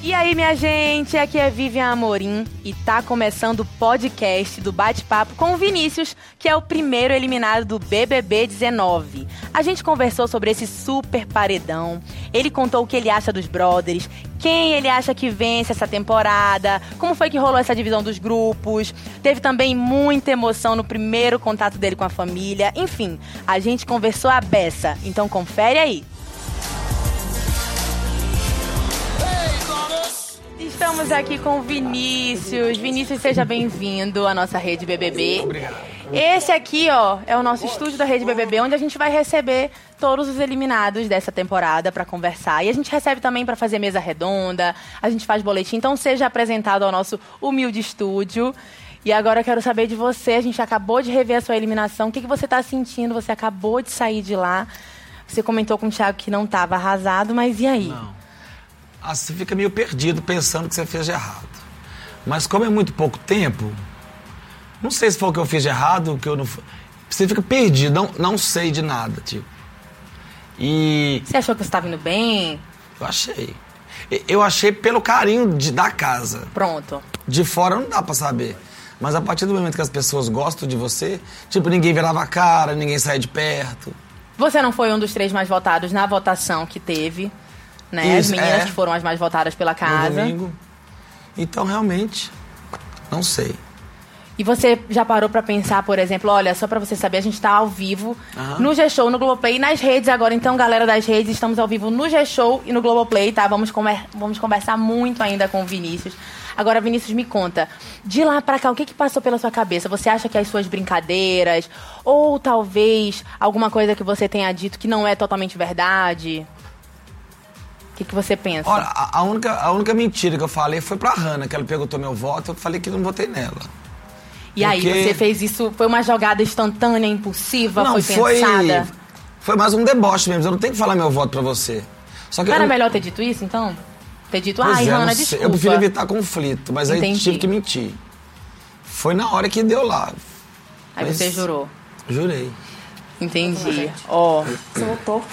E aí, minha gente, aqui é Vivian Amorim e tá começando o podcast do Bate-Papo com o Vinícius, que é o primeiro eliminado do BBB 19. A gente conversou sobre esse super paredão, ele contou o que ele acha dos brothers, quem ele acha que vence essa temporada, como foi que rolou essa divisão dos grupos. Teve também muita emoção no primeiro contato dele com a família. Enfim, a gente conversou a beça, então confere aí. Estamos aqui com o Vinícius. Vinícius, seja bem-vindo à nossa rede BBB. Obrigado. Esse aqui, ó, é o nosso estúdio da Rede BBB, onde a gente vai receber todos os eliminados dessa temporada para conversar. E a gente recebe também para fazer mesa redonda, a gente faz boletim. Então, seja apresentado ao nosso humilde estúdio. E agora eu quero saber de você. A gente acabou de rever a sua eliminação. O que, que você está sentindo? Você acabou de sair de lá. Você comentou com o Thiago que não estava arrasado, mas e aí? Não. Ah, você fica meio perdido pensando que você fez de errado. Mas como é muito pouco tempo, não sei se foi o que eu fiz de errado, o que eu não. Você fica perdido, não, não sei de nada, tipo. E. Você achou que você estava indo bem? Eu achei. Eu achei pelo carinho de, da casa. Pronto. De fora não dá pra saber. Mas a partir do momento que as pessoas gostam de você, tipo, ninguém virava a cara, ninguém saía de perto. Você não foi um dos três mais votados na votação que teve, né? Isso, as meninas é. que foram as mais votadas pela casa. Então, realmente, não sei. E você já parou pra pensar, por exemplo, olha, só pra você saber, a gente tá ao vivo no G-Show, no Globoplay e nas redes agora. Então, galera das redes, estamos ao vivo no G-Show e no Globoplay, tá? Vamos, conver- vamos conversar muito ainda com o Vinícius. Agora, Vinícius, me conta, de lá pra cá, o que que passou pela sua cabeça? Você acha que as suas brincadeiras, ou talvez alguma coisa que você tenha dito que não é totalmente verdade? O que que você pensa? Olha, a, a única, a única mentira que eu falei foi pra Hanna, que ela perguntou meu voto, eu falei que não votei nela. e aí, porque- você fez isso, foi uma jogada instantânea, impulsiva, não, foi pensada? Foi mais um deboche mesmo, eu não tenho que falar meu voto pra você. Só que Não era eu, melhor ter dito isso, então? Ter dito, Pois ai, é, Hanna, desculpa. Eu prefiro evitar conflito, mas aí Entendi. tive que mentir. Foi na hora que deu lá. Aí Mas- você jurou. Jurei. Entendi. Ó, Você votou?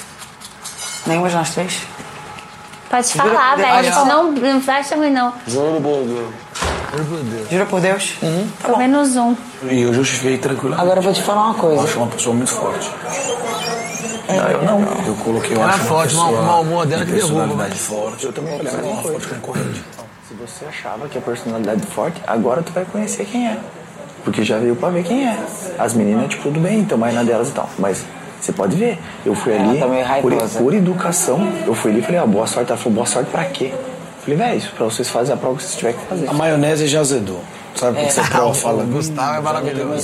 Nenhuma de nós três? Pode falar, velho. Aí, ó. Não, não acha ruim, não. Juro por Deus. Juro por Deus. Jura por Deus? Tá bom. Menos um. E eu justifiquei tranquilo. Agora eu vou te falar uma Eu coisa. acho uma pessoa muito forte. Não, eu não. Eu coloquei, eu Ela acho uma forte, pessoa o mau humor dela de que derruba, personalidade forte. Eu também falei, ela é uma forte concorrente. Se você achava que a personalidade forte, agora tu vai conhecer quem é. Porque já veio pra ver quem é. As meninas, tipo, tudo bem, então mais na delas e tal. Mas você pode ver, eu fui ali, tá por, por educação, eu fui ali e falei, ah, boa sorte. Ela falou, boa sorte pra quê? Eu falei, velho, isso pra vocês fazerem a prova que vocês tiverem que fazer. A maionese já azedou. Sabe o que você prova fala? Gustavo é maravilhoso.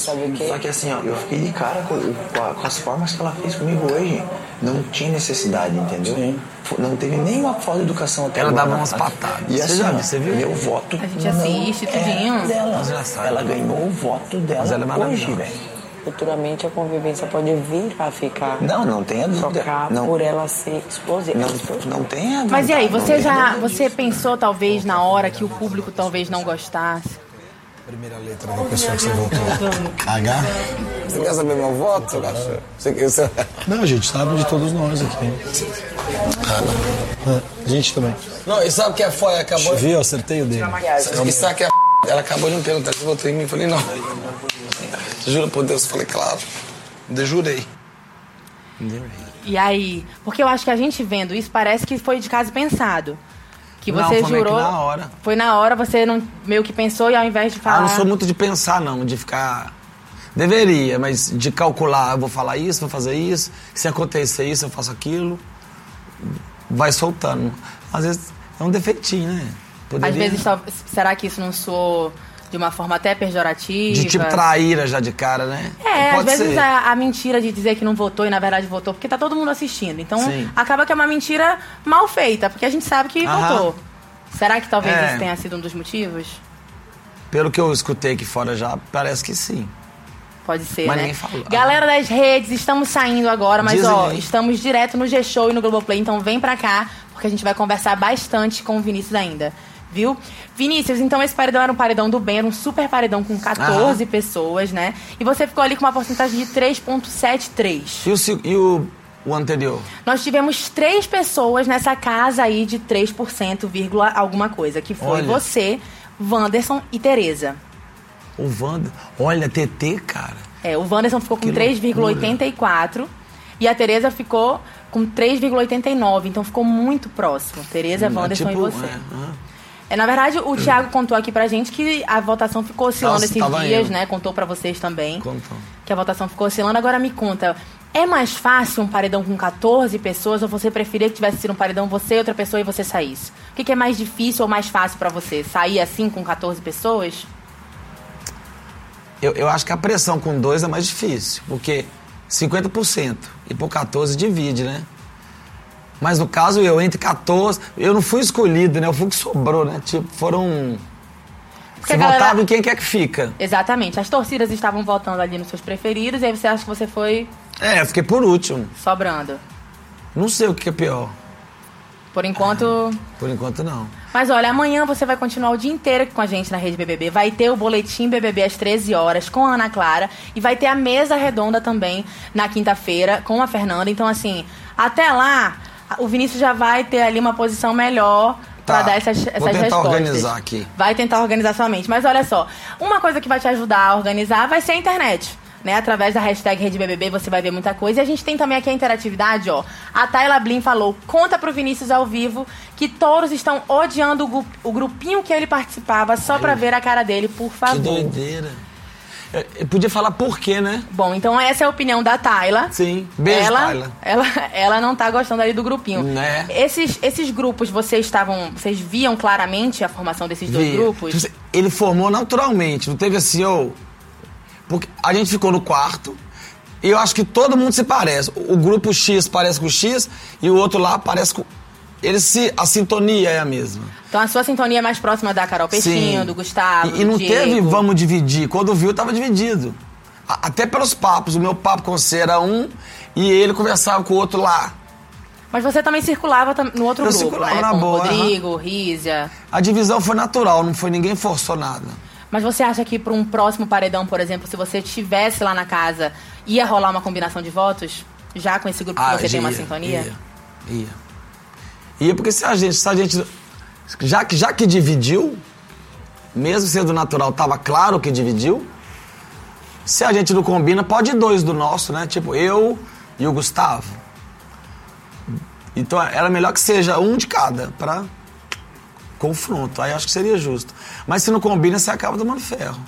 Só que assim, ó, eu fiquei de cara com, com as formas que ela fez comigo hoje. Não tinha necessidade, entendeu? Sim. Não teve nenhuma falta de educação até Ela agora. dava umas patadas. E Você assim, já ó, viu, você viu? meu voto A gente assiste tudinho. é dela. Ela ganhou o voto dela Mas ela é hoje, maravilhosa. velho. Futuramente a convivência pode vir a ficar. Não, não tenha dúvida. Trocar Não, por ela ser explosiva. não, não tenha dúvida. mas e aí, Não você tenha já, você pensou talvez na hora que o público talvez não gostasse? Primeira letra da pessoa que você votou. H? Você quer saber meu voto. Não, a gente sabe de todos nós aqui. Ah, A gente também. Não, e sabe o que é foda? Acabou... Viu? Acertei o dele. E sabe que é Ela acabou de me perguntar se votou em mim. Eu falei, não. Juro por Deus, eu falei, claro. Eu jurei. E aí, porque eu acho que a gente vendo isso parece que foi de caso pensado. Que Não, você foi meio que jurou. na hora. Foi na hora, você não meio que pensou e ao invés de falar. Ah, não sou muito de pensar, não, de ficar. Deveria, mas de calcular, eu vou falar isso, vou fazer isso, se acontecer isso, eu faço aquilo. Vai soltando. Às vezes é um defeitinho, né? Às Poderia- vezes, tal- será que isso não soou de uma forma até pejorativa? De tipo traíra já de cara, né? É, às vezes a, a mentira de dizer que não votou e na verdade votou, porque tá todo mundo assistindo. Então Sim. acaba que é uma mentira mal feita, porque a gente sabe que Aham. votou. Será que talvez É. isso tenha sido um dos motivos? Pelo que eu escutei aqui fora já, parece que sim. Pode ser, Mas né? ninguém falou. Galera das redes, estamos saindo agora, mas Dizem ó, aí. estamos direto no G-Show e no Globoplay, então vem pra cá, porque a gente vai conversar bastante com o Vinícius ainda. Viu? Vinícius, então esse paredão era um paredão do bem, era um super paredão com 14 pessoas, né? E você ficou ali com uma porcentagem de 3,73. E o, e o o anterior? Nós tivemos três pessoas nessa casa aí de 3%, vírgula alguma coisa, que foi Olha. você, Wanderson e Tereza. O Wanda. Olha, TT, cara. É, o Wanderson ficou com Que 3,84 e a Tereza ficou com 3,89, então ficou muito próximo. Tereza, Hum, é Wanderson tipo, e você. é, ah. É, na verdade, o Thiago contou aqui pra gente que a votação ficou oscilando Nossa, esses dias, indo. né? Contou pra vocês também. Contou. Que a votação ficou oscilando. Agora me conta, é mais fácil um paredão com 14 pessoas ou você preferia que tivesse sido um paredão você, outra pessoa e você saísse? O que, que é mais difícil ou mais fácil pra você? Sair assim com 14 pessoas? Eu, eu acho que a pressão com dois é mais difícil, porque 50% e por 14 divide, né? Mas no caso eu, entre 14, eu não fui escolhido, né? Eu fui que sobrou, né? Tipo, foram. Porque Você galera- votava em quem quer que fica. Exatamente. As torcidas estavam votando ali nos seus preferidos e aí você acha que você foi É, eu fiquei por último. sobrando. Não sei o que é pior. Por enquanto. Por enquanto, não. Mas olha, amanhã você vai continuar o dia inteiro aqui com a gente na Rede BBB. Vai ter o Boletim BBB às 13 horas com a Ana Clara. E vai ter a mesa redonda também na quinta-feira com a Fernanda. Então, assim, até lá, o Vinícius já vai ter ali uma posição melhor Tá. pra dar essas, essas Vou tentar respostas. organizar aqui. Vai tentar organizar sua mente. Mas olha só, uma coisa que vai te ajudar a organizar vai ser a internet. Né? Através da hashtag RedeBBB você vai ver muita coisa. E a gente tem também aqui a interatividade, ó. A Tayla Blin falou, conta pro Vinícius ao vivo que touros estão odiando o, gru- o grupinho que ele participava só pra ver a cara dele, por Que favor. doideira. Eu, eu podia falar por quê, né? Bom, então essa é a opinião da Tayla. Sim. Beijo, ela, Tayla. Ela, ela não tá gostando ali do grupinho. Né? Esses, esses grupos, vocês estavam. Vocês viam claramente a formação desses dois Via. grupos? Ele formou naturalmente, não teve assim, ô. Porque a gente ficou no quarto e eu acho que todo mundo se parece. O grupo X parece com o X e o outro lá parece com. Eles se. A sintonia é a mesma. Então a sua sintonia é mais próxima da Carol Peixinho, Sim. do Gustavo. E, e não Diego. teve vamos dividir. Quando viu, tava dividido. A- Até pelos papos. O meu papo com você era um e ele conversava com o outro lá. Mas você também circulava no outro Eu grupo, circulava né? na Com boa, Rodrigo, Rízia. A divisão foi natural, não foi ninguém forçou nada. Mas você acha que para um próximo paredão, por exemplo, se você estivesse lá na casa, ia rolar uma combinação de votos? Já com esse grupo que você tem uma ia, sintonia? Ia, ia. Ia porque se a gente, se a gente já que já que dividiu, mesmo sendo natural, tava claro que dividiu. Se a gente não combina, pode ir dois do nosso, né? Tipo eu e o Gustavo. Então era melhor que seja um de cada pra confronto. Aí acho que seria justo. Mas se não combina, você acaba tomando ferro.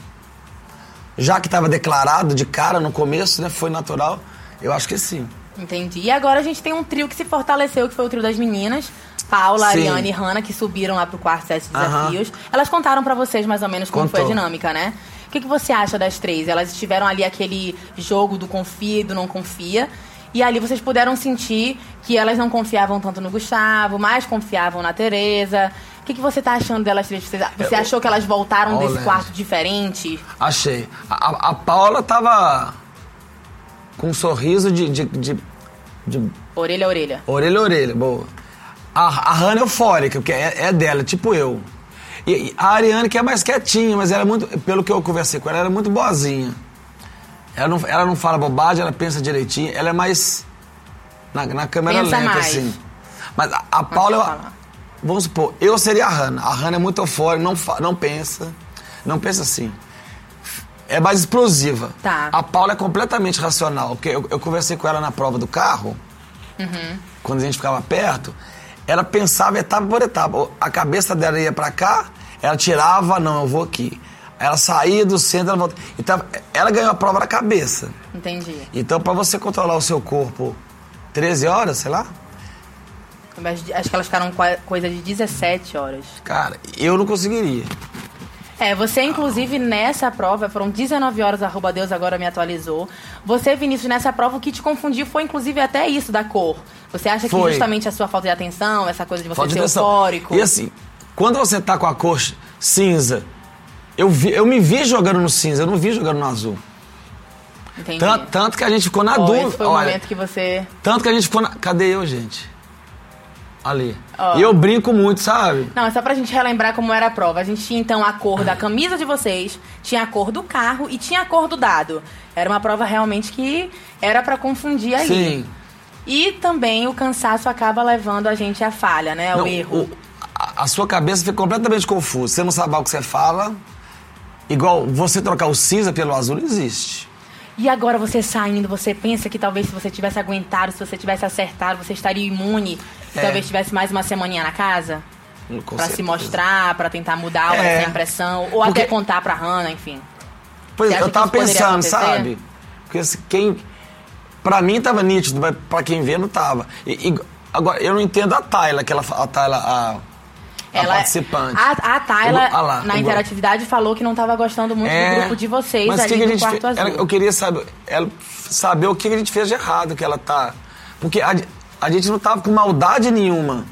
Já que estava declarado de cara no começo, né? Foi natural. Eu acho que sim. Entendi. E agora a gente tem um trio que se fortaleceu, que foi o trio das meninas. Paula, Sim. Ariane e Hanna, que subiram lá pro quarto set de Aham. desafios. Elas contaram pra vocês mais ou menos como foi a Contou. dinâmica, né? O que, que você acha das três? Elas tiveram ali aquele jogo do confia e do não confia. E ali vocês puderam sentir que elas não confiavam tanto no Gustavo, mais confiavam na Tereza. O que, que você tá achando delas três? Você, você achou que elas voltaram desse quarto diferente? Achei. A- a Paula tava com um sorriso de, de, de- de Orelha a orelha. orelha a orelha, boa. A, a Hannah é eufórica, porque é, é dela, tipo eu. E, e a Ariane que é mais quietinha, mas ela é muito, pelo que eu conversei com ela, ela é muito boazinha. Ela não, ela não fala bobagem, ela pensa direitinho, ela é mais na, na câmera Pensa lenta, mais. assim. Mas a, a Paula, eu- vamos supor, eu seria a Hannah. A Hannah é muito eufórica, não, não pensa, não pensa assim. É mais explosiva. Tá. A Paula é completamente racional. Porque eu, eu conversei com ela na prova do carro, quando a gente ficava perto, ela pensava etapa por etapa. A cabeça dela ia pra cá, ela tirava, não, eu vou aqui. Ela saía do centro, ela volta. Então, ela ganhou a prova na cabeça. Entendi. Então, pra você controlar o seu corpo 13 horas, sei lá, Acho que elas ficaram coisa de 17 horas. cara, eu não conseguiria. É, você inclusive nessa prova, foram 19 horas, arroba Deus agora me atualizou. Você, Vinícius, nessa prova, o que te confundiu foi inclusive até isso da cor. Você acha que Foi. justamente a sua falta de atenção, essa coisa de você Falta de ser atenção. eufórico. E assim, quando você tá com a cor cinza, eu, vi, eu me vi jogando no cinza, eu não vi jogando no azul. Entendi. Tanto, tanto que a gente ficou na Ó, dúvida. esse foi o olha, momento que você. Tanto que a gente ficou na. Cadê eu, gente? Ali. Ó. E eu brinco muito, sabe? Não, é só pra gente relembrar como era a prova. A gente tinha então a cor da camisa de vocês, tinha a cor do carro e tinha a cor do dado. Era uma prova realmente que era pra confundir ali. Sim. E também o cansaço acaba levando a gente à falha, né? Não, erro. o- a, a sua cabeça fica completamente confusa. Você não sabe o que você fala. Igual você trocar o cinza pelo azul não existe. E agora você saindo, você pensa que talvez se você tivesse aguentado, se você tivesse acertado, você estaria imune. É. talvez tivesse mais uma semaninha na casa? Com Pra se certeza. mostrar, pra tentar mudar É. essa impressão. Ou Porque- até contar pra Hannah, enfim. Pois é, eu tava pensando, sabe? Porque se quem. Pra mim tava nítido, mas pra quem vê não tava. E- e- agora, eu não entendo a Tayla, que ela, a Tayla, a, a Ela, participante. A, a Tayla, O- ah lá, na interatividade, falou que não tava gostando muito É, do grupo de vocês mas ali que que a gente quarto fe- azul. ela- eu queria saber, ela, saber o que que a gente fez de errado, que ela tá. Porque a, a gente não tava com maldade nenhuma.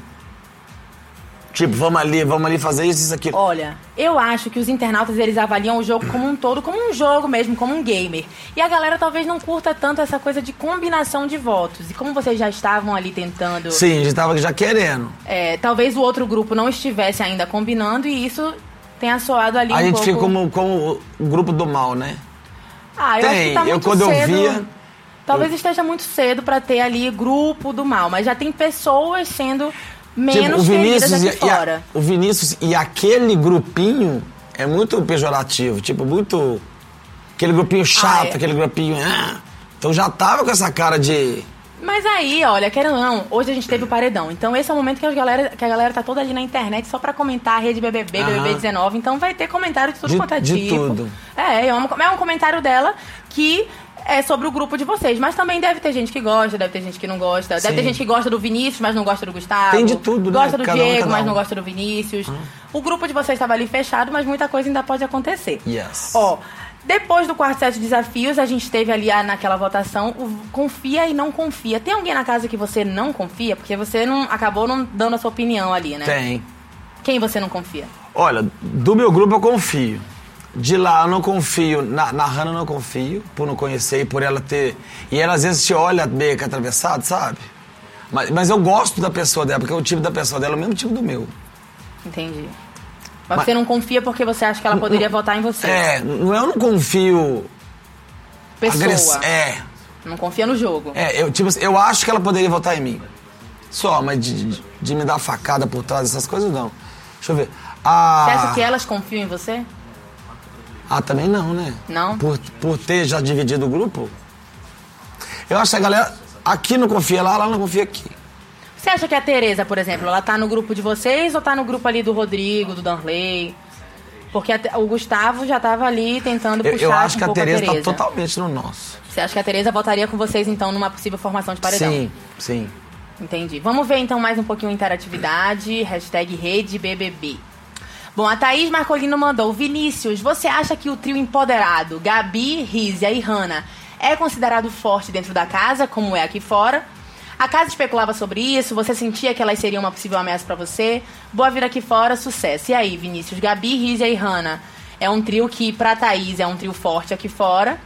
Tipo, vamos ali, vamos ali fazer isso, isso, aquilo. Olha, eu acho que os internautas eles avaliam o jogo como um todo, como um jogo mesmo, como um gamer. E a galera talvez não curta tanto essa coisa de combinação de votos. E como vocês já estavam ali tentando, Sim, a gente tava já querendo. é, talvez o outro grupo não estivesse ainda combinando e isso tenha soado ali a um gente pouco. fica como, como o grupo do mal, né? Ah, eu acho que Tem, tá eu muito quando eu cedo. via- Talvez esteja muito cedo pra ter ali grupo do mal, mas já tem pessoas sendo menos queridas aqui e, e a- fora. o Vinícius e aquele grupinho é muito pejorativo, tipo, muito. Aquele grupinho chato, Ah, é. aquele grupinho. ah. Então já tava com essa cara de. Mas aí, olha, querendo ou não, hoje a gente teve o paredão. Então esse é o momento que a galera, que a galera tá toda ali na internet só pra comentar a rede BBB. BBB 19. Então vai ter comentário de tudo De- quanto é de tipo. tudo. É, é um, é um comentário dela que é sobre o grupo de vocês. Mas também deve ter gente que gosta, deve ter gente que não gosta. Deve Sim. ter gente que gosta do Vinícius, mas não gosta do Gustavo. Tem de tudo, né? Gosta do Cada um, Diego, mas um. não gosta do Vinícius. O grupo de vocês estava ali fechado, mas muita coisa ainda pode acontecer. Yes. Ó, depois do quarto set de desafios, a gente teve ali ah, naquela votação o confia e não confia. Tem alguém na casa que você não confia? Porque você não acabou não dando a sua opinião ali, né? Tem. Quem você não confia? Olha, do meu grupo eu confio. De lá eu não confio, na, na Hannah eu não confio, por não conhecer e por ela ter. E ela às vezes te olha meio que atravessado, sabe? Mas, mas eu gosto da pessoa dela, porque o tipo da pessoa dela é o mesmo tipo do meu. Entendi. Mas, Mas- você não confia porque você acha que ela poderia votar em você. É, não eu não confio. Pessoa. agress- É, Não confia no jogo. é, eu, tipo, eu acho que ela poderia votar em mim. Só, mas de, de- de me dar facada por trás dessas coisas, não. Deixa eu ver. Ah, Você acha que elas confiam em você? Ah, também não, né? Não? Por, por ter já dividido o grupo? Eu acho que a galera aqui não confia lá, lá não confia aqui. Você acha que a Tereza, por exemplo, ela tá no grupo de vocês ou tá no grupo ali do Rodrigo, do Danley? Porque a o Gustavo já tava ali tentando Eu, puxar eu acho um que a Tereza a tá Tereza. totalmente no nosso. Você acha que a Tereza votaria com vocês, então, numa possível formação de paredão? Sim, sim. Entendi. Vamos ver, então, mais um pouquinho a interatividade. Hashtag Rede BBB. Bom, a Thaís Marcolino mandou. Vinícius, você acha que o trio empoderado, Gabi, Rízia e Hanna, é considerado forte dentro da casa, como é aqui fora? A casa especulava sobre isso? Você sentia que elas seriam uma possível ameaça pra você? Boa vida aqui fora, sucesso. E aí, Vinícius, Gabi, Rízia e Hanna é um trio que, pra Thaís, é um trio forte aqui fora.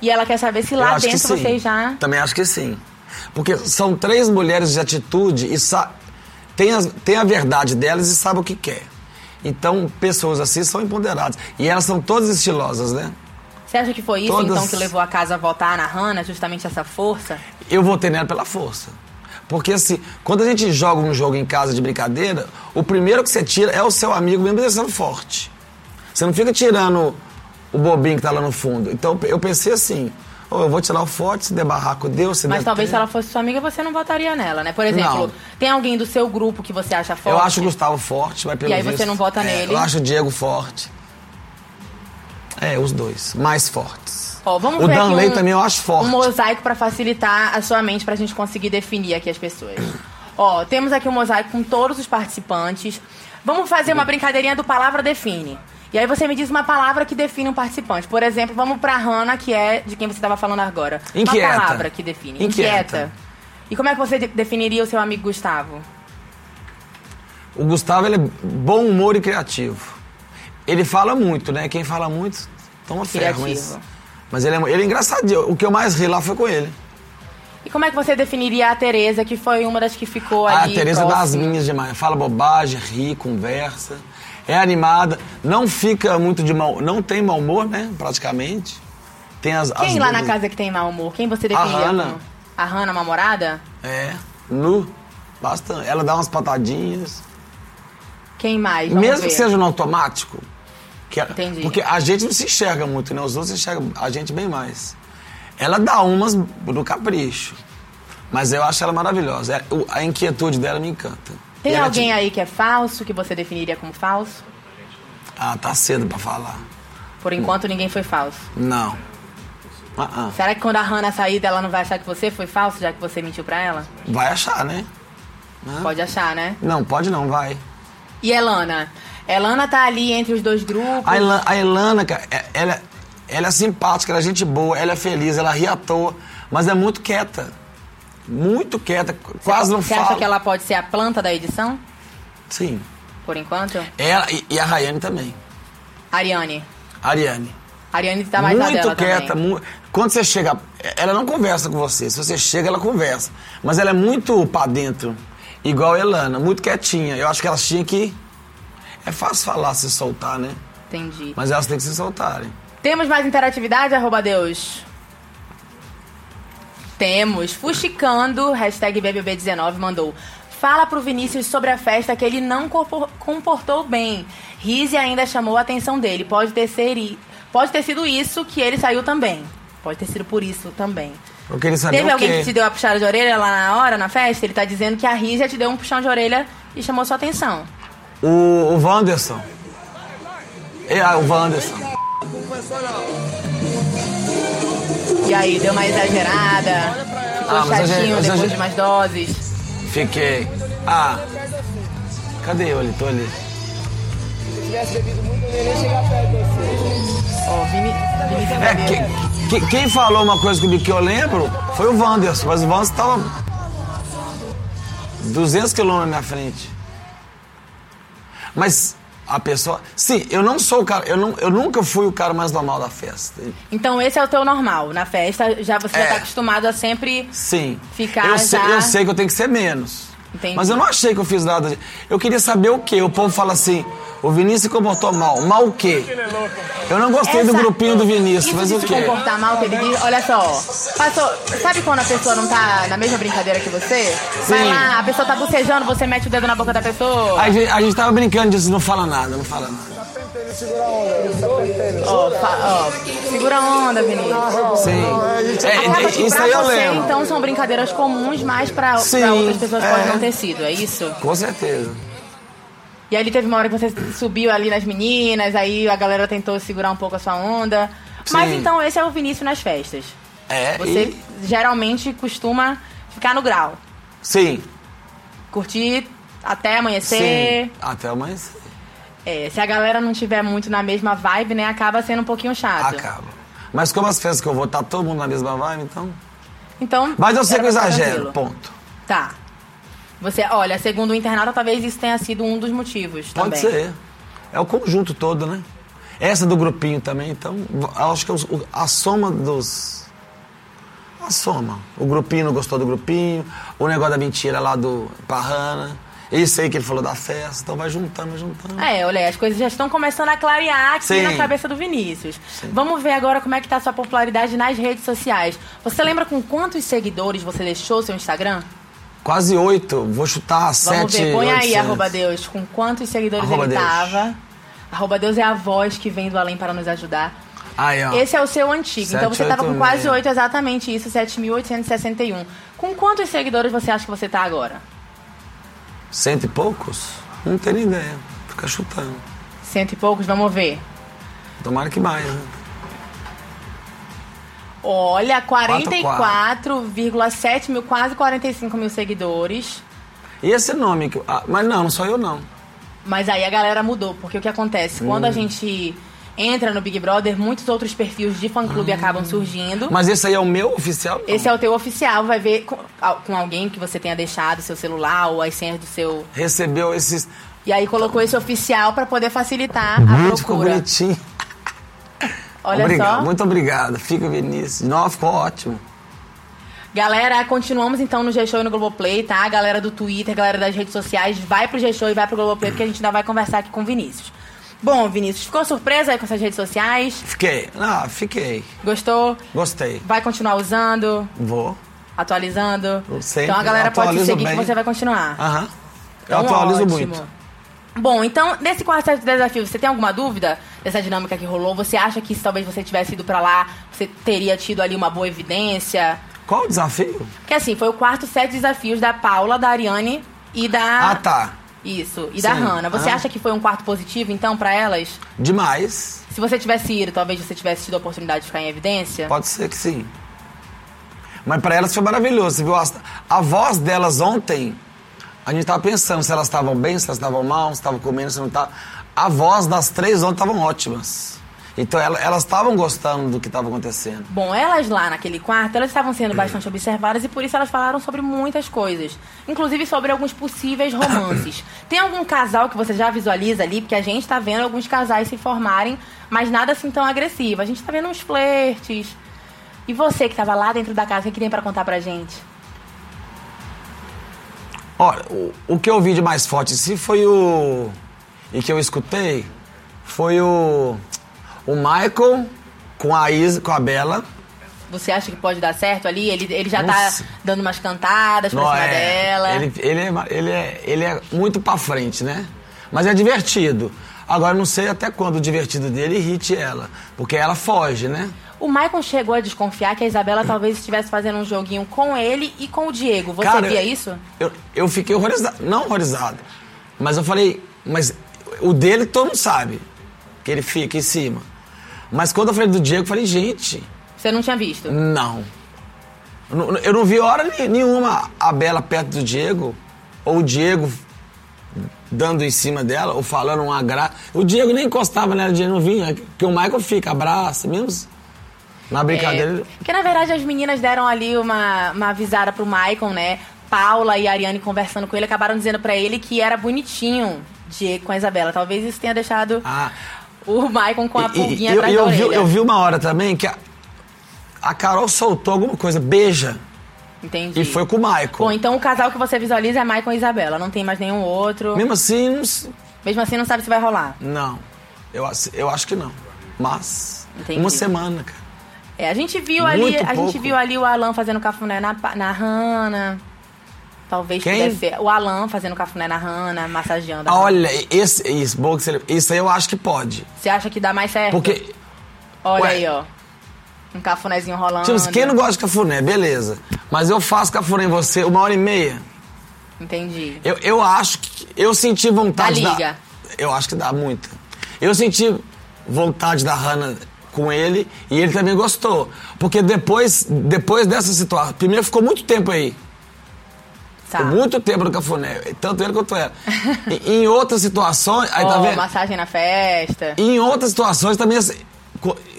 E ela quer saber se lá dentro vocês já. Também acho que sim. Porque são três mulheres de atitude e sa tem, as, tem a verdade delas e sabem o que quer. Então, pessoas assim são empoderadas. E elas são todas estilosas, né? Você acha que foi isso, Todas- então, que levou a casa a votar na Hannah, justamente essa força? Eu votei nela pela força. Porque assim, quando a gente joga um jogo em casa de brincadeira, o primeiro que você tira é o seu amigo, mesmo ele sendo forte. Você não fica tirando o bobinho que tá lá no fundo. Então eu pensei assim, oh, eu vou tirar o forte, se der barraco, Deus, se Mas der talvez se trem. ela fosse sua amiga, você não votaria nela, né? Por exemplo, Não. tem alguém do seu grupo que você acha forte? Eu acho o Gustavo forte, vai pelo E aí você visto. não vota É, nele? Eu acho o Diego forte. É, os dois, mais fortes. Ó, vamos o Danley um- também eu acho forte. Um mosaico pra facilitar a sua mente pra gente conseguir definir aqui as pessoas. Ó, temos aqui um mosaico com todos os participantes. Vamos fazer uma brincadeirinha do palavra define. E aí você me diz uma palavra que define um participante. Por exemplo, vamos pra Hannah, que é de quem você estava falando agora. Inquieta. Uma palavra que define. Inquieta. E como é que você de- definiria o seu amigo Gustavo? O Gustavo ele é bom humor e criativo. Ele fala muito, né? Quem fala muito toma ferro. Mas, Criativo. mas ele, é, ele é engraçadinho. O que eu mais ri lá foi com ele. E como é que você definiria a Tereza, que foi uma das que ficou Ah, ali a Tereza é das minhas demais. Fala bobagem, ri, conversa. É animada. Não fica muito de mal... Não tem mau humor, né? Praticamente. Tem as, Quem as lá na casa que tem mau humor? Quem você definiria? Hannah. como- A Hannah, namorada? É, nu, bastante. Ela dá umas patadinhas. Quem mais? Vamos Mesmo ver. que seja no automático. Que ela- Entendi. Porque a gente não se enxerga muito, né? Os outros enxergam a gente bem mais. Ela dá umas no capricho. Mas eu acho ela maravilhosa. É, A inquietude dela me encanta. Tem ela alguém te- aí que é falso, que você definiria como falso? Ah, tá cedo pra falar. Por enquanto ninguém foi falso. Não. Ah, ah. Será que quando a Hannah sair dela não vai achar que você foi falso, já que você mentiu pra ela? Vai achar, né? Pode achar, né? Não, pode não, vai. E Elana? Elana tá ali entre os dois grupos. A Ilana, a Ilana, cara, é- ela, ela é simpática, ela é gente boa, ela é feliz, ela ri à toa, mas é muito quieta. Muito quieta, quase não Você fala. acha que ela pode ser a planta da edição? Sim. Por enquanto? Ela e, e a Rayane também. Ariane. Ariane. Ariane tá mais muito dela quieta. mu- Quando você chega, ela não conversa com você. Se você chega, ela conversa. Mas ela é muito pra dentro. Igual a Elana, muito quietinha. Eu acho que elas tinham que. É fácil falar, se soltar, né? Entendi. Mas elas têm que se soltarem. Temos mais interatividade, arroba Deus? Temos. Fuxicando, hashtag BBB19, mandou. Fala pro Vinícius sobre a festa que ele não comportou bem. Rizzi ainda chamou a atenção dele. Pode ter, ser, pode ter sido isso que ele saiu também. Pode ter sido por isso também. Eu queria saber Teve alguém que te deu a puxada de orelha lá na hora, na festa? Ele tá dizendo que a Rizia te deu um puxão de orelha e chamou sua atenção. O, o Wanderson. É, o Wanderson. E aí, deu uma exagerada? Ficou Ah, mas a gente- chatinho mas depois de umas doses? Fiquei. Ah. Cadê ele? Tô ali. Ó, Vini, Vinícius É, que- que- quem falou uma coisa comigo que eu lembro foi o Wanderson, mas o Wanderson tava 200 quilômetros na minha frente. Mas a pessoa. Sim, eu não sou o cara. Eu, não, eu nunca fui o cara mais normal da festa. Então esse é o teu normal. Na festa, já você já É. tá acostumado a sempre... Sim. Ficar eu, sei, já- eu sei que eu tenho que ser menos. Entendi. Mas eu não achei que eu fiz nada. Eu queria saber o quê? O povo fala assim: o Vinícius se comportou mal. Mal o quê? Eu não gostei do Essa- grupinho do Vinícius, Isso mas o se quê? comportar mal, que ele diz, olha só, passou, sabe quando a pessoa não tá na mesma brincadeira que você? Vai Sim. lá, a pessoa tá bocejando, você mete o dedo na boca da pessoa. A gente, a gente tava brincando disso, não fala nada, não fala nada. Ó, fa- ó, segura a onda, Vinícius. Sim. É, Acaba é, que isso pra aí eu você, lembro. então, são brincadeiras comuns, mas pra, pra Sim, outras pessoas é. pode não ter sido, é isso? Com certeza. E ali teve uma hora que você subiu ali nas meninas, aí a galera tentou segurar um pouco a sua onda. Mas Sim. então esse é o Vinícius nas festas. É, Você e... geralmente costuma ficar no grau. Sim, Curtir até amanhecer. sim. Até amanhã É, se a galera não tiver muito na mesma vibe, né, acaba sendo um pouquinho chato. acaba. Mas como as festas que eu vou, tá todo mundo na mesma vibe, então... Então. Mas eu sei que eu exagero, tranquilo. ponto. Tá. Você, olha, segundo o internauta, talvez isso tenha sido um dos motivos Pode também. ser. É o conjunto todo, né? Essa do grupinho também, então, eu acho que a soma dos. A soma. O grupinho não gostou do grupinho, o negócio da mentira lá do Parrana. Isso aí que ele falou da festa, então vai juntando, vai juntando. É, olha, as coisas já estão começando a clarear aqui Sim. na cabeça do Vinícius. Vamos ver agora como é que tá a sua popularidade nas redes sociais. Você lembra com quantos seguidores você deixou seu Instagram? Quase oito, vou chutar sete. Vamos ver, põe aí, 800. arroba Deus, com quantos seguidores Arroba ele Deus. tava. Arroba Deus é a voz que vem do além para nos ajudar. Aí, ó. Esse é o seu antigo. então você tava com 786. quase 8, exatamente isso, 7.861. Com quantos seguidores você acha que você tá agora? Cento e poucos? Não tenho ideia. Fica chutando. Cento e poucos, vamos ver. Tomara que mais, né? Olha, 44,7 mil, quase 45 mil seguidores. E esse nome? ah, mas não, não sou eu não. Mas aí a galera mudou, porque o que acontece? Quando Hum. a gente entra no Big Brother, muitos outros perfis de fã-clube acabam surgindo. Mas esse aí é o meu oficial? Não. Esse é o teu oficial, vai ver com, com alguém que você tenha deixado seu celular ou as senhas do seu. Recebeu esses. E aí colocou esse oficial pra poder facilitar a Hum, ficou procura. bonitinho. Olha obrigado, só. muito obrigado. Fica, Vinícius. Não, ficou ótimo. Galera, continuamos então no G-Show e no Globoplay, tá? A galera do Twitter, a galera das redes sociais, vai pro G-Show e vai pro Globoplay, porque a gente ainda vai conversar aqui com o Vinícius. Bom, Vinícius, ficou surpresa aí com essas redes sociais? Fiquei. Ah, fiquei. Gostou? Gostei. Vai continuar usando? Vou. Atualizando? Eu sempre então a galera pode seguir bem. que você vai continuar. Aham. Eu Então, atualizo ótimo. muito. Bom, então, nesse quarto de desafios, você tem alguma dúvida dessa dinâmica que rolou? Você acha que se talvez você tivesse ido pra lá, você teria tido ali uma boa evidência? Qual o desafio? Porque assim, foi o quarto set de desafios da Paula, da Ariane e da. Ah, tá. Isso, e da Sim. Hannah. Você Ah. acha que foi um quarto positivo, então, pra elas? Demais. Se você tivesse ido, talvez você tivesse tido a oportunidade de ficar em evidência? Pode ser que sim. Mas pra elas foi maravilhoso. Você viu a, a voz delas ontem, a gente tava pensando se elas estavam bem, se elas estavam mal, se estavam comendo, se não estavam. A voz das três ontem estavam ótimas. Então ela- elas estavam gostando do que estava acontecendo. Bom, elas lá naquele quarto, elas estavam sendo bastante observadas e por isso elas falaram sobre muitas coisas. Inclusive sobre alguns possíveis romances. Tem algum casal que você já visualiza ali? Porque a gente tá vendo alguns casais se formarem, mas nada assim tão agressivo. A gente tá vendo uns flertes. E você que tava lá dentro da casa, o que que tem pra contar pra gente? Olha, o, o que eu vi de mais forte se foi o. E que eu escutei foi o. O Michael com a Isa, com a Bela. Você acha que pode dar certo ali? Ele, ele já Nossa. tá dando umas cantadas pra Não, cima é, dela. Ele, ele, é, ele, é, ele é muito pra frente, né? Mas é divertido. Agora, não sei até quando o divertido dele irrite ela. Porque ela foge, né? O Michael chegou a desconfiar que a Isabela talvez estivesse fazendo um joguinho com ele e com o Diego. Você Cara, via isso? Eu, eu fiquei horrorizado. Não horrorizado. Mas eu falei, mas o dele todo mundo sabe. Que ele fica em cima. Mas quando eu falei do Diego, eu falei, gente, Você não tinha visto? não. Eu não- vi hora nenhuma a Bela perto do Diego. Ou o Diego dando em cima dela, ou falando uma graça. O Diego nem encostava nela, o Diego não vinha. Porque o Michael fica, abraça, mesmo. Na brincadeira. É, porque na verdade as meninas deram ali uma, uma avisada pro Michael, né? Paula e a Ariane conversando com ele acabaram dizendo pra ele que era bonitinho Diego com a Isabela. Talvez isso tenha deixado Ah, o Michael com a pulguinha e eu, eu da vi, eu vi uma hora também que a, a Carol soltou alguma coisa, beija. Entendi. E foi com o Michael. Bom, então o casal que você visualiza é Michael e Isabela. Não tem mais nenhum outro. Mesmo assim, não, Mesmo assim, não sabe se vai rolar. não. Eu, acho- eu acho que não. Mas, Entendi. uma semana, cara. É, a gente viu ali, Muito a gente pouco. viu ali o Alan fazendo cafuné na, na Hannah. Talvez Quem? pudesse ser. O Alan fazendo cafuné na Hannah, massageando. a Hannah. Olha, esse, isso, bom que você, isso aí eu acho que pode. Você acha que dá mais certo? Porque, Olha Ué. aí, ó. Um cafunézinho rolando. tipo, quem não gosta de cafuné, beleza. Mas eu faço cafuné em você uma hora e meia. Entendi. Eu, eu acho que. Eu senti vontade da. liga. Eu acho que dá muita. Eu senti vontade da Hannah com ele e ele também gostou. Porque depois, depois dessa situação. Primeiro ficou muito tempo aí. Tá. Muito tempo no cafuné. Tanto ele quanto ela. E, em outras situações. Aí tá Ó, vendo? massagem na festa. E em outras situações também assim,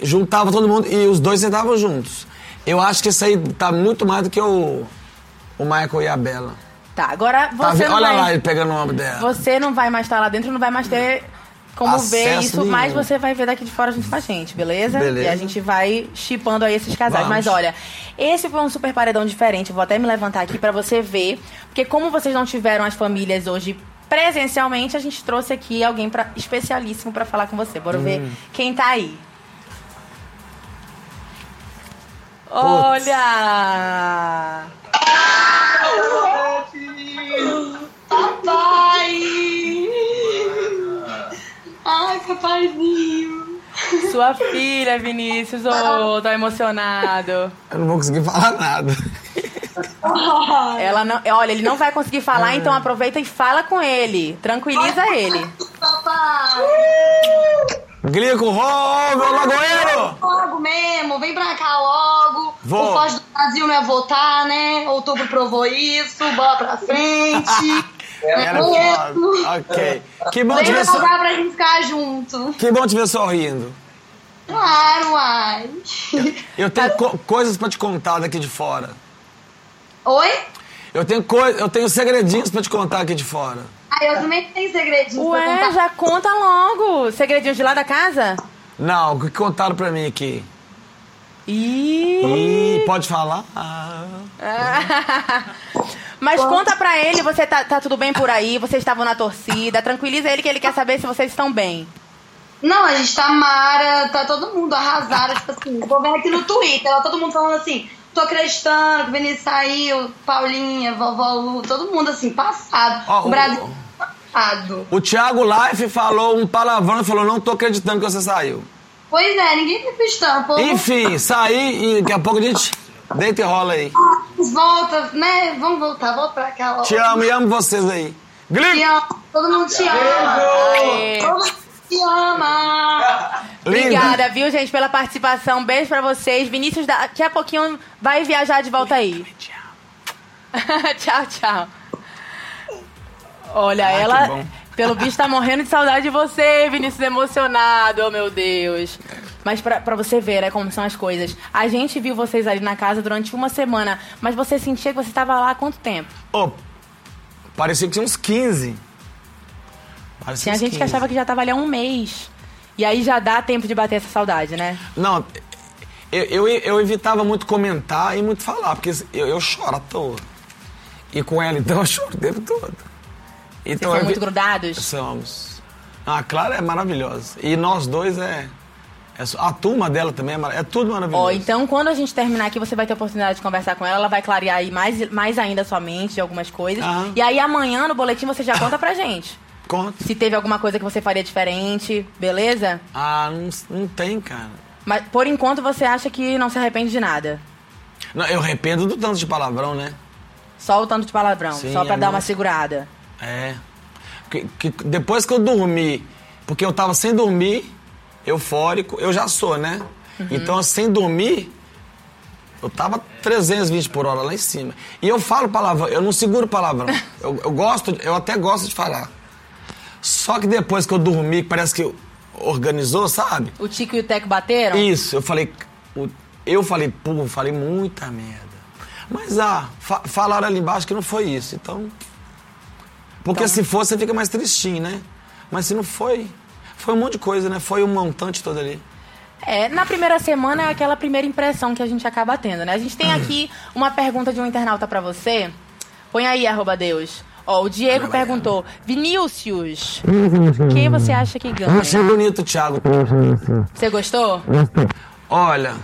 juntava todo mundo e os dois sentavam juntos. Eu acho que isso aí tá muito mais do que o, o Michael e a Bela. Tá, agora Tá você não Olha vai... lá ele pegando o ombro dela. Você não vai mais estar lá dentro, não vai mais ter como ver Acesso isso, nenhum. mas você vai ver daqui de fora junto com a gente, beleza? Beleza. E a gente vai chipando aí esses casais. Vamos. Mas olha, esse foi um super paredão diferente. Eu Vou até me levantar aqui pra você ver. Porque como vocês não tiveram as famílias hoje presencialmente, a gente trouxe aqui alguém pra, especialíssimo pra falar com você. Bora Hum. ver quem tá aí. Olha! Ai, papaizinho. Sua filha, Vinícius. Ô, tá emocionado. Eu não vou conseguir falar nada. Ela não, olha, ele não vai conseguir falar, então aproveita e fala com ele. Tranquiliza ele. Papai. Glico, ô, meu lagoeiro! Logo mesmo, vem pra cá logo. Vou. O Foz do Brasil não é votar, né? Outubro provou isso, bola pra frente. Era É foda. isso. Ok. Que bom te ver, pra cá pra gente ficar junto. que bom te ver sorrindo. Claro, ai. Eu tenho co- coisas pra te contar daqui de fora. Oi? Eu tenho, coi... eu tenho segredinhos pra te contar aqui de fora. Ai, eu também tenho segredinho pra Ué, contar. já conta logo. Segredinhos de lá da casa? Não, o que contaram pra mim aqui? Ih. Ih, pode falar? Mas conta pra ele, você tá, tá tudo bem por aí, vocês estavam na torcida. Tranquiliza ele que ele quer saber se vocês estão bem. Não, a gente tá mara, tá todo mundo arrasado, tipo assim, vou ver aqui no Twitter, ó, todo mundo falando assim, tô acreditando que o Vinícius saiu, Paulinha, vovó Lu, todo mundo assim, passado. Ó, o o- Brasil passado. O Thiago Life falou um palavrão e falou: Não tô acreditando que você saiu. Pois é, ninguém tá acreditando. O povo Enfim, saí e daqui a pouco a gente deita e rola aí. volta, né? Vamos voltar, volta pra cá. ó. Te amo e amo vocês aí. Te Glick! amo, todo mundo te ama. Aê. Todo mundo te ama. Linda. Obrigada, viu, gente, pela participação. Beijo pra vocês. Vinícius, daqui a pouquinho vai viajar de volta aí. tchau, tchau. Olha, Ah, que ela, bom. Pelo bicho, tá morrendo de saudade de você, Vinícius, emocionado, oh meu Deus. Mas pra, pra você ver, né, como são as coisas. A gente viu vocês ali na casa durante uma semana, mas você sentia que você tava lá há quanto tempo? Ô, parecia que tinha uns 15. Parecia Tinha uns gente que 15. achava que já tava ali há um mês. E aí já dá tempo de bater essa saudade, né? Não, eu, eu, eu evitava muito comentar e muito falar, porque eu, eu choro à toa. E com ela, então, eu choro o tempo todo. Vocês Então, são eu muito grudados? Somos. A Clara é maravilhosa. E nós dois é. é a turma dela também é, é tudo maravilhoso. Ó, então quando a gente terminar aqui, você vai ter a oportunidade de conversar com ela, ela vai clarear aí mais, mais ainda a sua mente de algumas coisas. Aham. E aí amanhã no boletim você já conta pra gente. Conta. Se teve alguma coisa que você faria diferente, beleza? Ah, não, não tem, cara. Mas por enquanto você acha que não se arrepende de nada. Não, eu arrependo do tanto de palavrão, né? Só o tanto de palavrão, Sim, só pra é dar uma muito. segurada. É. Que, que depois que eu dormi, porque eu tava sem dormir, eufórico, eu já sou, né? Uhum. Então, sem dormir, eu tava 320 por hora lá em cima. E eu falo palavrão, eu não seguro palavrão. eu, eu gosto, eu até gosto de falar. Só que depois que eu dormi, parece que organizou, sabe? O Tico e o Teco bateram? Isso, eu falei. Eu falei, pô, falei muita merda. Mas ah, fa- falaram ali embaixo que não foi isso, então. Porque se for, você fica mais tristinho, né? Mas se não foi, foi um monte de coisa, né? Foi um montante todo ali. É, na primeira semana é aquela primeira impressão que a gente acaba tendo, né? A gente tem aqui uma pergunta de um internauta pra você. Põe aí, arroba Deus. Ó, o Diego perguntou, Vinícius, quem você acha que Eu ganha? achei bonito, Thiago. Você gostou? Olha.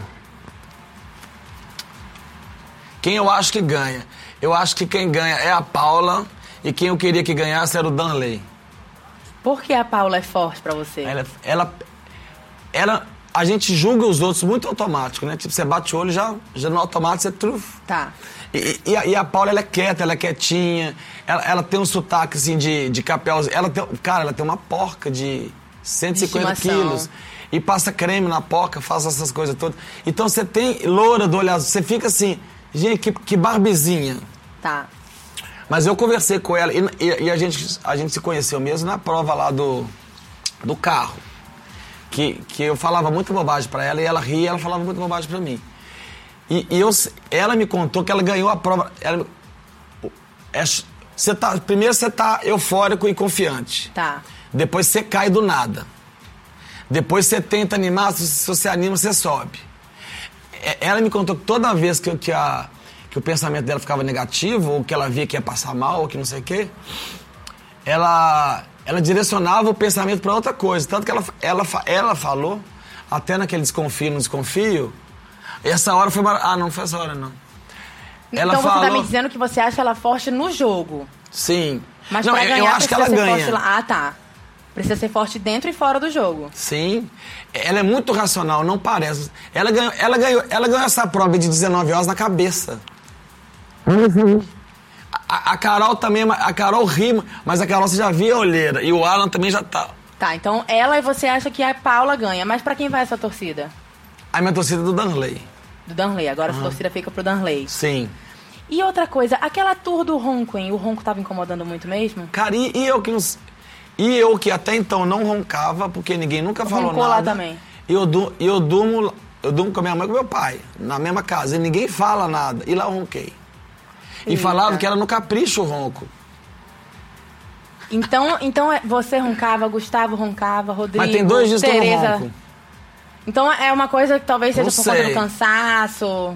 Quem eu acho que ganha? Eu acho que quem ganha é a Paula e quem eu queria que ganhasse era o Danley. Por que a Paula é forte pra você? Ela, ela, ela, a gente julga os outros muito automático, né? Tipo, você bate o olho já, já no automático você truf. Tá. E, e a, e a Paula, ela é quieta, ela é quietinha, ela, ela tem um sotaque, assim, de, de capelzinho. Ela tem, cara, ela tem uma porca de 150 De quilos. E passa creme na porca, faz essas coisas todas. Então você tem loura do olho azul, você fica assim, gente, que, que barbezinha. Tá. Mas eu conversei com ela e, e- e a, gente, a gente se conheceu mesmo na prova lá do, do carro. Que, que eu falava muita bobagem pra ela e ela ria e ela falava muita bobagem pra mim. E, e eu, ela me contou que ela ganhou a prova. Ela, é, você tá, primeiro você tá eufórico e confiante. Tá. Depois você cai do nada. Depois você tenta animar, se se você anima, você sobe. É, Ela me contou que toda vez que, que, a, que o pensamento dela ficava negativo, ou que ela via que ia passar mal, ou que não sei o quê, ela, ela direcionava o pensamento para outra coisa. Tanto que ela, ela, ela falou, até naquele desconfio, no desconfio, essa hora foi. mar- Ah, não foi essa hora, não. Ela então você tá falou- me dizendo que você acha ela forte no jogo. Sim. Mas não, pra eu, ganhar eu acho que ela ganha. forte lá. Ah, tá. Precisa ser forte dentro e fora do jogo. Sim. Ela é muito racional, não parece. Ela ganhou, ela ganhou, ela ganhou essa prova de 19 horas na cabeça. A, a Carol também, a Carol rima, mas a Carol você já via a olheira. E o Alan também já tá. Tá, então ela e você acha que a Paula ganha. Mas pra quem vai essa torcida? A minha torcida é do Danley. Do Danley. Agora essa torcida fica pro Danley. Sim. E outra coisa, aquela tour do ronco, hein? O ronco tava incomodando muito mesmo? Cara, e, e eu que não. E eu que até então não roncava, porque ninguém nunca falou Roncou nada. lá também. E eu, du, e eu durmo. Eu durmo com a minha mãe e com meu pai, na mesma casa. E ninguém fala nada. E lá eu ronquei. E Eita. falavam que era no capricho o ronco. Então, então é- você roncava, Gustavo roncava, Rodrigo, Mas tem dois dias que eu não Tereza. ronco. Então é uma coisa que talvez seja Não por conta sei. do cansaço.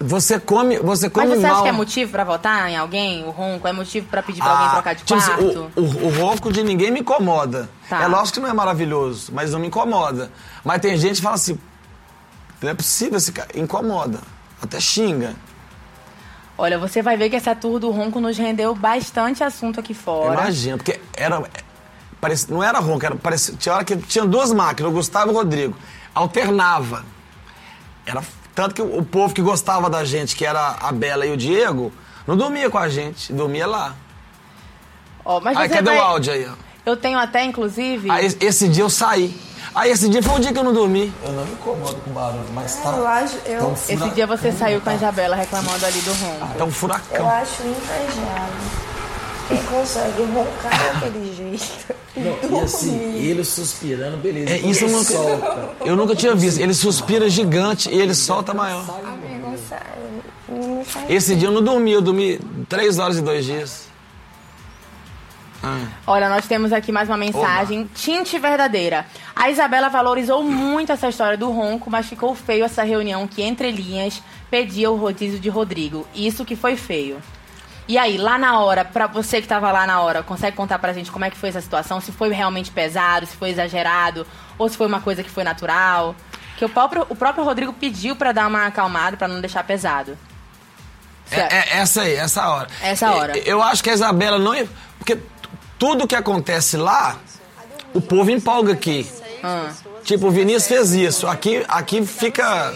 Você come, você come Mas você mal. acha que é motivo pra votar em alguém? O ronco é motivo pra pedir pra alguém Ah, trocar de tipo assim, quarto? o, o, o ronco de ninguém me incomoda. Tá. É lógico que não é maravilhoso, mas não me incomoda. Mas tem gente que fala assim, Não é possível esse cara. Incomoda. Até xinga. Olha, você vai ver que essa tour do ronco nos rendeu bastante assunto aqui fora. Imagina, porque era. Parecia, não era ronco, era, parecia, tinha hora que tinha duas máquinas, o Gustavo e o Rodrigo. Alternava. Era, tanto que o, o povo que gostava da gente, que era a Bela e o Diego, não dormia com a gente, dormia lá. Ó, mas Aí, você cadê vai... o áudio aí? ó? Eu tenho até, inclusive. Aí esse- esse dia eu saí. Aí esse dia foi o dia que eu não dormi. Eu não me incomodo com barulho, mas tá. Eu acho, eu, Tão Esse fura- dia você saiu com a Isabela reclamando ali do ronco. Tá um eu furacão. acho invejável. Quem consegue roncar daquele jeito. Não, e assim, ele suspirando, beleza. É, isso eu nunca, solta. eu nunca tinha visto. Ele suspira gigante e ele solta maior. Amigo, faz Esse dia eu não dormi, eu dormi três horas e dois dias. Ah. Olha, nós temos aqui mais uma mensagem tinte verdadeira. A Isabela valorizou muito essa história do ronco, mas ficou feio essa reunião que, entre linhas, pedia o rodízio de Rodrigo. Isso que foi feio. E aí, lá na hora, pra você que tava lá na hora, consegue contar pra gente como é que foi essa situação? Se foi realmente pesado, se foi exagerado, ou se foi uma coisa que foi natural? Que o próprio, o próprio Rodrigo pediu pra dar uma acalmada, pra não deixar pesado. É, é essa aí, essa hora. Essa hora. Eu, eu acho que a Isabela não. ia- Porque tudo que acontece lá, o povo empolga aqui. Ah, Tipo, o Vinícius fez isso. Aqui, aqui fica.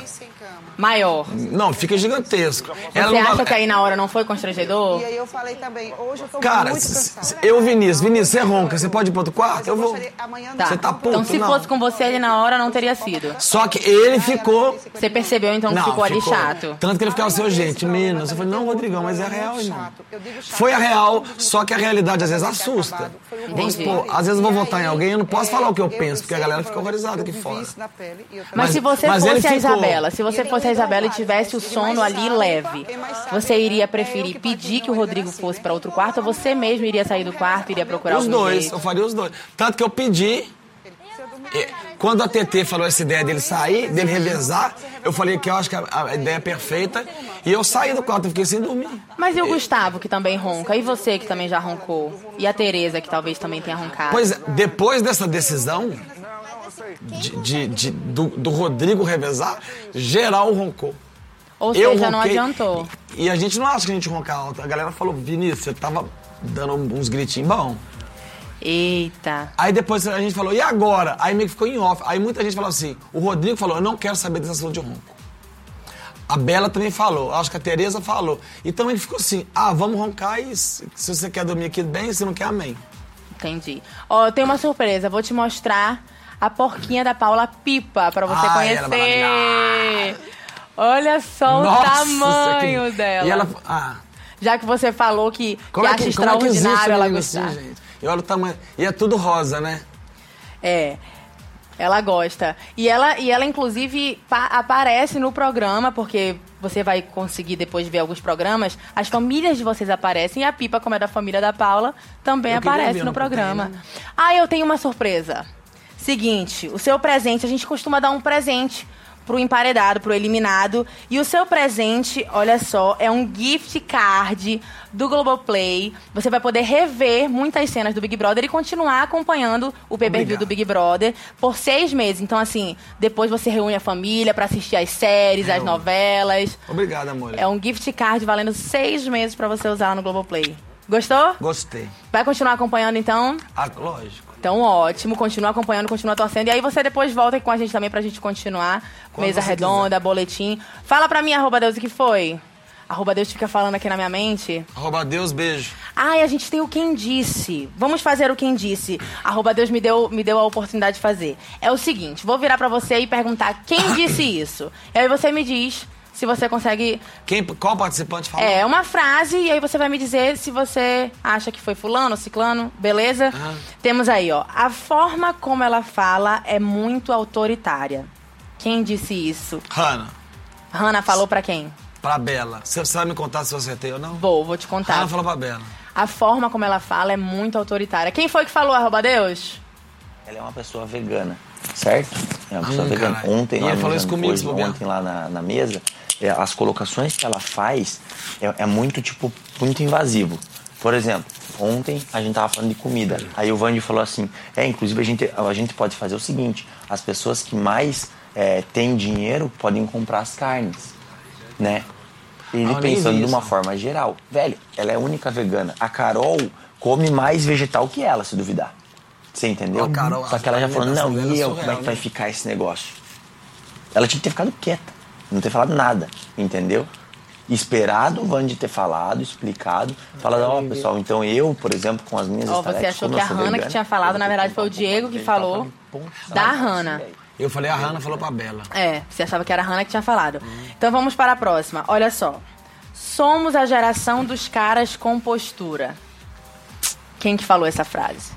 Maior. Não, fica gigantesco. Você não acha vai- que aí na hora não foi constrangedor? E aí eu falei também, hoje eu tô Cara, muito cansada. eu, Vinícius, Vinícius, você ronca, você pode ir pro outro quarto? Mas Eu vou. amanhã Tá. Você tá puto, então, se não. fosse com você ali na hora, não teria sido. Só que ele ficou. Você percebeu então que Não, ficou ali ficou. chato? Tanto que ele ficava assim, "Ô, gente, menos. Eu falei, não, Rodrigão, mas é real, irmão. chato. Eu digo chato. Foi a real, só que a realidade às vezes assusta. Vamos supor, às vezes eu vou votar em alguém e eu não posso falar o que eu Eu penso, porque a galera fica eu- horrorizada eu aqui fora. eu Mas, Mas- se você mas fosse a ficou. Isabela, se você fosse a não Isabela e tivesse o sono ali leve, você iria preferir pedir que o Rodrigo era fosse assim, para outro quarto ou você mesmo iria sair do quarto e iria procurar Os algum dois, jeito? eu faria os dois. Tanto que eu pedi. e- Quando a TT falou essa ideia dele sair, dele revezar, eu falei que eu acho que a, a ideia é perfeita. E eu saí do quarto, eu fiquei sem dormir. Mas e o Gustavo, que também ronca? E você, que também já roncou? E a Tereza, que talvez também tenha roncado? Pois é, depois dessa decisão de, de- de- do, do Rodrigo revezar, geral roncou. Ou eu seja, não ronquei, adiantou. E, e a gente não acha que a gente ronca alto. A galera falou, Vinícius, você tava dando uns gritinhos bom. Eita. Aí depois a gente falou, e agora? Aí meio que ficou em off. Aí muita gente falou assim, o Rodrigo falou, eu não quero saber dessa assunto de ronco. A Bela também falou, acho que a Tereza falou. Então ele ficou assim, ah, vamos roncar e se se você quer dormir aqui bem, se não quer, amém. Entendi. Ó, eu tenho uma surpresa. Vou te mostrar a porquinha da Paula Pipa pra você Ai, é conhecer. Olha só o Nossa, tamanho isso aqui- dela. E ela, ah, Já que você falou que, que como é acha que, é que extraordinário um ela menino assim, gostar. gente? E olha o tamanho. E é tudo rosa, né? É. Ela gosta. E ela, e ela inclusive, pa- aparece no programa, porque você vai conseguir depois ver alguns programas. As famílias de vocês aparecem e a Pipa, como é da família da Paula, também Eu aparece no programa. né? Ah, eu tenho uma surpresa. Seguinte, o seu presente, a gente costuma dar um presente pro emparedado, pro eliminado. E o seu presente, olha só, é um gift card do Globoplay. Você vai poder rever muitas cenas do Big Brother e continuar acompanhando o pay-per-view do Big Brother por seis meses. Então, assim, depois você reúne a família pra assistir as séries, as Eu- novelas. Obrigado, amor. É um gift card valendo seis meses pra você usar lá no Globoplay. Gostou? Gostei. Vai continuar acompanhando, então? Ah, lógico. Então, ótimo. Continua acompanhando, continua torcendo. E aí você depois volta aqui com a gente também pra gente continuar. Quando Mesa redonda, boletim. Fala pra mim, arroba Deus, o que foi? Arroba Deus fica falando aqui na minha mente. Arroba Deus, beijo. Ai, a gente tem o Quem Disse. Vamos fazer o Quem Disse. Arroba Deus me deu, me deu a oportunidade de fazer. É o seguinte, vou virar pra você e perguntar quem disse isso. E aí você me diz se você consegue... Quem, qual participante falou? É, uma frase e aí você vai me dizer se você acha que foi fulano, ciclano, beleza? Temos aí, ó. A forma como ela fala é muito autoritária. Quem disse isso? Hanna, Hannah falou pra quem? pra Bela. Você você vai me contar se eu acertei ou não? Vou, vou te contar. Hanna falou pra Bela. A forma como ela fala é muito autoritária. Quem foi que falou, arroba Deus? Ela é uma pessoa vegana, certo? É uma pessoa Hum, vegana. caralho. Ontem E lá ele falou isso comigo, ontem lá na, na mesa, as colocações que ela faz é, é muito, tipo, muito invasivo. Por exemplo, ontem a gente tava falando de comida. Aí o Vandy falou assim: é, inclusive a gente, a gente pode fazer o seguinte: as pessoas que mais é, têm dinheiro podem comprar as carnes, né? Ele Ah, pensando de uma forma geral. Velho, ela é a única vegana. A Carol come mais vegetal que ela, se duvidar. Você entendeu? Carol, Só que ela já falou, não, alimentação e é eu, como é que surreal, vai né? ficar esse negócio? Ela tinha que ter ficado quieta, não ter falado nada, entendeu? Esperado o Vandy ter falado, explicado, falado, ó, pessoal, então eu, por exemplo, com as minhas Ó, você achou que a sou Hannah que tinha falado, na verdade foi o Diego que falou da Hannah. Eu falei, a Hannah falou pra Bela. É, você achava que era a Hannah que tinha falado. Então vamos para a próxima. Olha só. Somos a geração dos caras com postura. Quem que falou essa frase?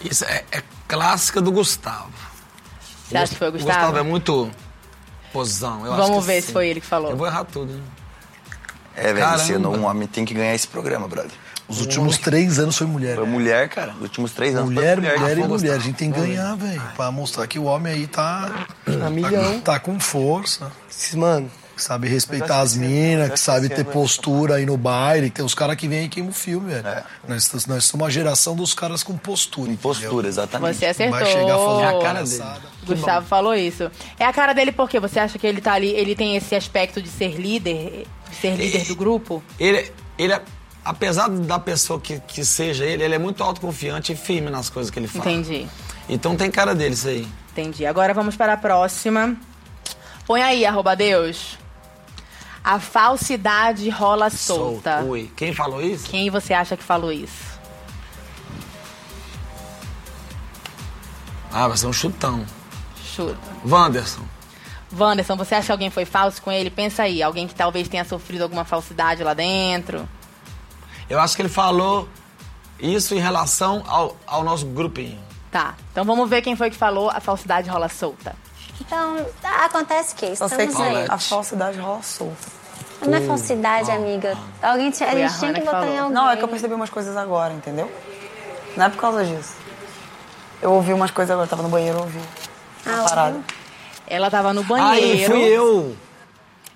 Isso é, é clássica do Gustavo. Você acha que foi o O Gustavo? Gustavo é muito Eu acho Vamos que ver sim. se foi ele que falou. Eu vou errar tudo. hein? É, velho, um homem tem que ganhar esse programa, brother. Os últimos três anos foi mulher. Foi mulher, cara. Os últimos três anos Mulher, foi mulher. mulher e Ah, foi mulher. A gente tem que ganhar, velho. Pra mostrar que o homem aí tá. A milhão. Tá com força. Mano, Que sabe respeitar as minas, que sabe ter postura aí no baile. Tem os caras que vêm e queimam o filme, velho. Nós, nós somos a geração dos caras com postura. Com postura, exatamente. Você acertou. Vai chegar falando É a cara dele. Gustavo falou isso. É a cara dele porque você acha que ele tá ali, ele tem esse aspecto de ser líder, de ser líder do grupo? Ele, ele é- apesar da pessoa que, que seja ele, ele é muito autoconfiante e firme nas coisas que ele fala. Entendi. Então tem cara dele isso aí. Entendi. Agora vamos para a próxima. Põe aí, arroba Deus. A falsidade rola solta. Ui. Quem falou isso? Quem você acha que falou isso? Ah, vai ser um chutão. Chuta. Wanderson. Wanderson, você acha que alguém foi falso com ele? Pensa aí, alguém que talvez tenha sofrido alguma falsidade lá dentro. Eu acho que ele falou isso em relação ao, ao nosso grupinho. Tá, então vamos ver quem foi que falou a falsidade rola solta. Então, acontece que sei estamos que aí. a falsidade rola solta. Não é falsidade, amiga. Alguém tinha, a Foi a gente tinha que que botar em falou. alguém. Não, é que eu percebi umas coisas agora, entendeu? Não é por causa disso. Eu ouvi umas coisas agora, eu tava no banheiro, eu ouvi. Ah, parada. Ela tava no banheiro. fui eu.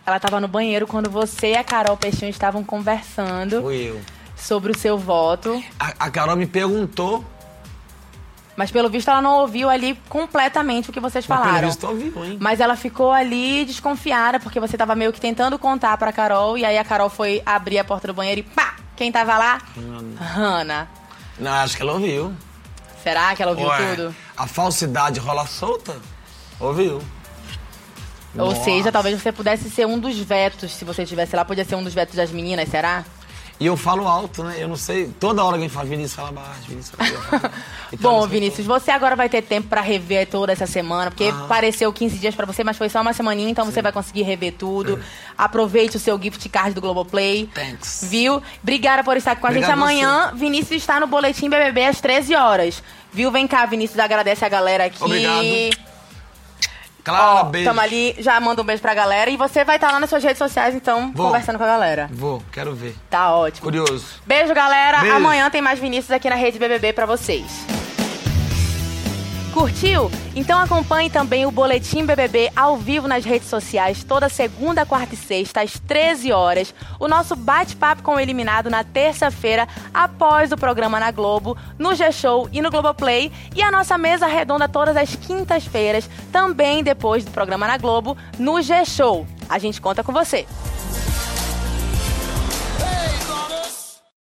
Ela tava no banheiro quando você e a Carol Peixinho estavam conversando Fui eu. sobre o seu voto. A, a Carol me perguntou. Mas pelo visto ela não ouviu ali completamente o que vocês Mas pelo falaram. visto ouviu, hein? Mas ela ficou ali desconfiada, porque você tava meio que tentando contar pra Carol, e aí a Carol foi abrir a porta do banheiro e pá! Quem tava lá? Hannah. Não, acho que ela ouviu. Será que ela ouviu Ué, tudo? A falsidade rola solta? Ouviu. Ou Nossa. seja, talvez você pudesse ser um dos vetos, se você estivesse lá, podia ser um dos vetos das meninas, será? E eu falo alto, né? Eu não sei. Toda hora alguém fala Vinícius, fala baixo, Vinícius, fala baixo. Então, Bom, Vinícius, você agora vai ter tempo pra rever toda essa semana, porque Ah. pareceu 15 dias pra você, mas foi só uma semaninha, então você vai conseguir rever tudo. Aproveite o seu gift card do Globoplay. Thanks. Viu? Obrigada por estar com a gente. Obrigado Amanhã, Vinícius está no Boletim BBB às 13 horas. Viu? Vem cá, Vinícius, agradece a galera aqui. Obrigado. Clara, Ó, beijo. tamo ali, já manda um beijo pra galera. E você vai estar lá nas suas redes sociais, então, Vou. conversando com a galera. Vou, quero ver. Tá ótimo. Curioso. Beijo, galera. Beijo. Amanhã tem mais Vinícius aqui na Rede BBB pra vocês. Curtiu? Então acompanhe também o Boletim BBB ao vivo nas redes sociais toda segunda, quarta e sexta às 13 horas. O nosso bate-papo com o eliminado na terça-feira após o programa na Globo, no G-Show e no Globoplay. E a nossa mesa redonda todas as quintas-feiras, também depois do programa na Globo, no G-Show. A gente conta com você.